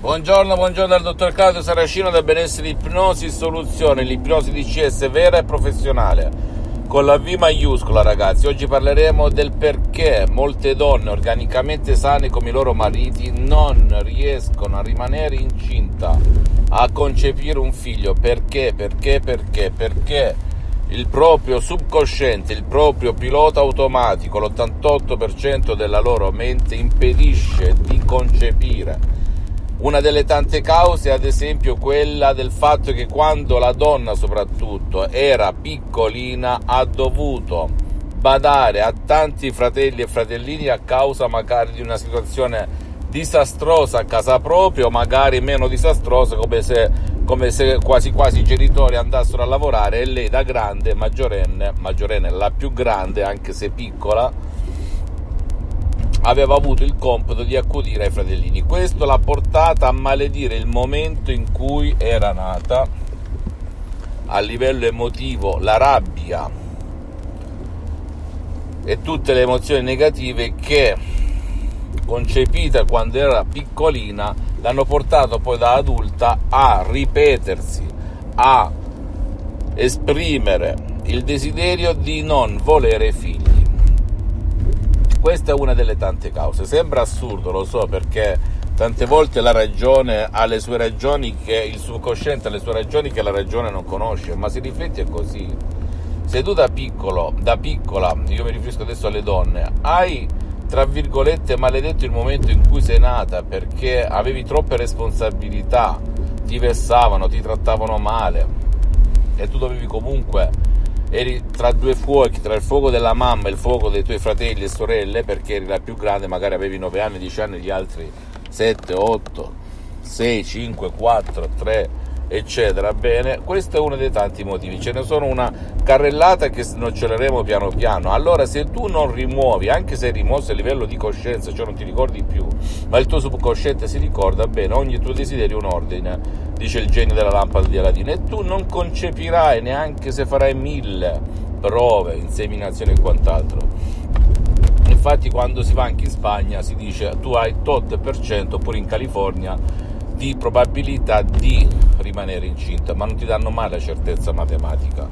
Buongiorno, buongiorno dal dottor Claudio Saracino da Benessere Ipnosi Soluzione, l'ipnosi DCS vera e professionale, con la V maiuscola ragazzi. Oggi parleremo del perché molte donne organicamente sane come i loro mariti non riescono a rimanere incinta, a concepire un figlio. Perché, perché, perché, perché il proprio subconsciente, il proprio pilota automatico, l'88% della loro mente impedisce di concepire una delle tante cause è ad esempio quella del fatto che quando la donna soprattutto era piccolina ha dovuto badare a tanti fratelli e fratellini a causa magari di una situazione disastrosa a casa propria o magari meno disastrosa come se, come se quasi quasi i genitori andassero a lavorare e lei da grande, maggiorenne, maggiorenne la più grande anche se piccola, aveva avuto il compito di accudire ai fratellini. Questo l'ha portata a maledire il momento in cui era nata, a livello emotivo, la rabbia e tutte le emozioni negative che, concepita quando era piccolina, l'hanno portato poi da adulta a ripetersi, a esprimere il desiderio di non volere figli. Questa è una delle tante cause. Sembra assurdo, lo so, perché tante volte la ragione ha le sue ragioni che il subconsciente ha le sue ragioni che la ragione non conosce, ma si riflette così. Se tu da piccolo, da piccola, io mi riferisco adesso alle donne, hai tra virgolette maledetto il momento in cui sei nata perché avevi troppe responsabilità, ti vessavano, ti trattavano male e tu dovevi comunque eri tra due fuochi, tra il fuoco della mamma e il fuoco dei tuoi fratelli e sorelle, perché eri la più grande, magari avevi 9 anni, 10 anni, gli altri 7, 8, 6, 5, 4, 3, eccetera. Bene, questo è uno dei tanti motivi. Ce ne sono una carrellata che snocceoleremo piano piano. Allora, se tu non rimuovi, anche se rimosso a livello di coscienza, cioè non ti ricordi più, ma il tuo subconsciente si ricorda, bene, ogni tuo desiderio è un ordine dice il genio della lampada di Aladino, e tu non concepirai neanche se farai mille prove, inseminazione e quant'altro. Infatti quando si va anche in Spagna si dice tu hai tot per cento, oppure in California, di probabilità di rimanere incinta, ma non ti danno mai la certezza matematica.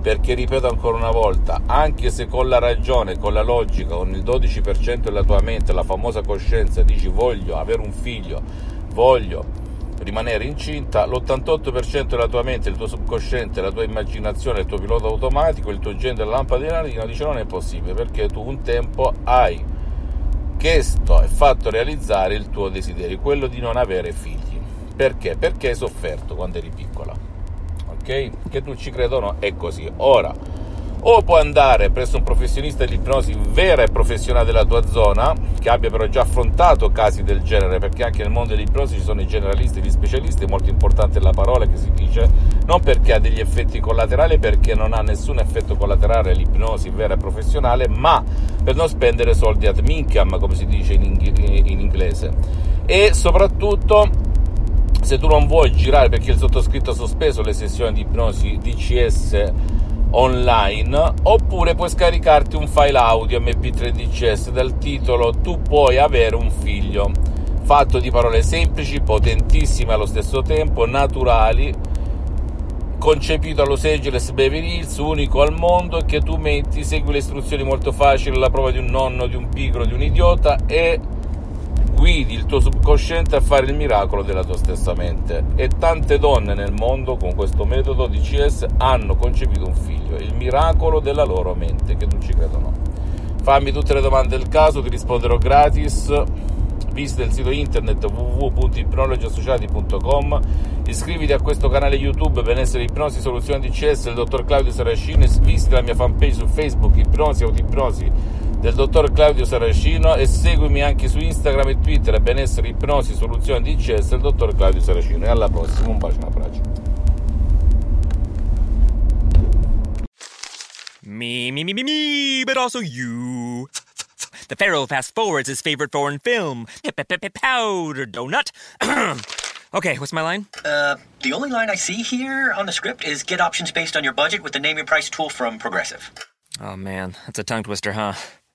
Perché ripeto ancora una volta, anche se con la ragione, con la logica, con il 12% della tua mente, la famosa coscienza, dici voglio avere un figlio, voglio rimanere incinta, l'88% della tua mente, il tuo subconsciente, la tua immaginazione, il tuo pilota automatico, il tuo genio della lampada di narina dice non è possibile perché tu un tempo hai chiesto e fatto realizzare il tuo desiderio, quello di non avere figli. Perché? Perché hai sofferto quando eri piccola. Ok? Che tu ci credo o no, è così. Ora, o puoi andare presso un professionista dell'ipnosi vera e professionale della tua zona, che abbia però già affrontato casi del genere, perché anche nel mondo dell'ipnosi ci sono i generalisti e gli specialisti, è molto importante la parola che si dice, non perché ha degli effetti collaterali, perché non ha nessun effetto collaterale l'ipnosi vera e professionale, ma per non spendere soldi ad mincam, come si dice in, ing- in inglese. E soprattutto se tu non vuoi girare perché il sottoscritto ha sospeso le sessioni di ipnosi DCS online oppure puoi scaricarti un file audio mp3 DCS dal titolo Tu puoi avere un figlio. Fatto di parole semplici, potentissime allo stesso tempo, naturali concepito a Los Angeles Beverly Hills, unico al mondo che tu metti, segui le istruzioni molto facili, la prova di un nonno, di un pigro, di un idiota e guidi il tuo subconsciente a fare il miracolo della tua stessa mente. E tante donne nel mondo con questo metodo di CS hanno concepito un figlio, il miracolo della loro mente, che non ci credono. Fammi tutte le domande del caso, ti risponderò gratis. Visita il sito internet www.ipnologiassociati.com Iscriviti a questo canale YouTube Benessere Ipnosi Soluzione DCS del dottor Claudio Saracino Visita la mia fanpage su Facebook Ipnosi Autoipnosi del dottor Claudio Saracino e seguimi anche su Instagram e Twitter benessere, ipnosi, soluzioni di CS del dottor Claudio Saracino e alla prossima, un bacio un abbraccio Me, me, me, me, me, but also you. The Pharaoh fast forwards his favorite foreign film, Powder Donut. okay, what's my line? Uh, the only line I see here on the script is get options based on your budget with the name your price tool from Progressive. Oh man, that's a tongue twister, huh?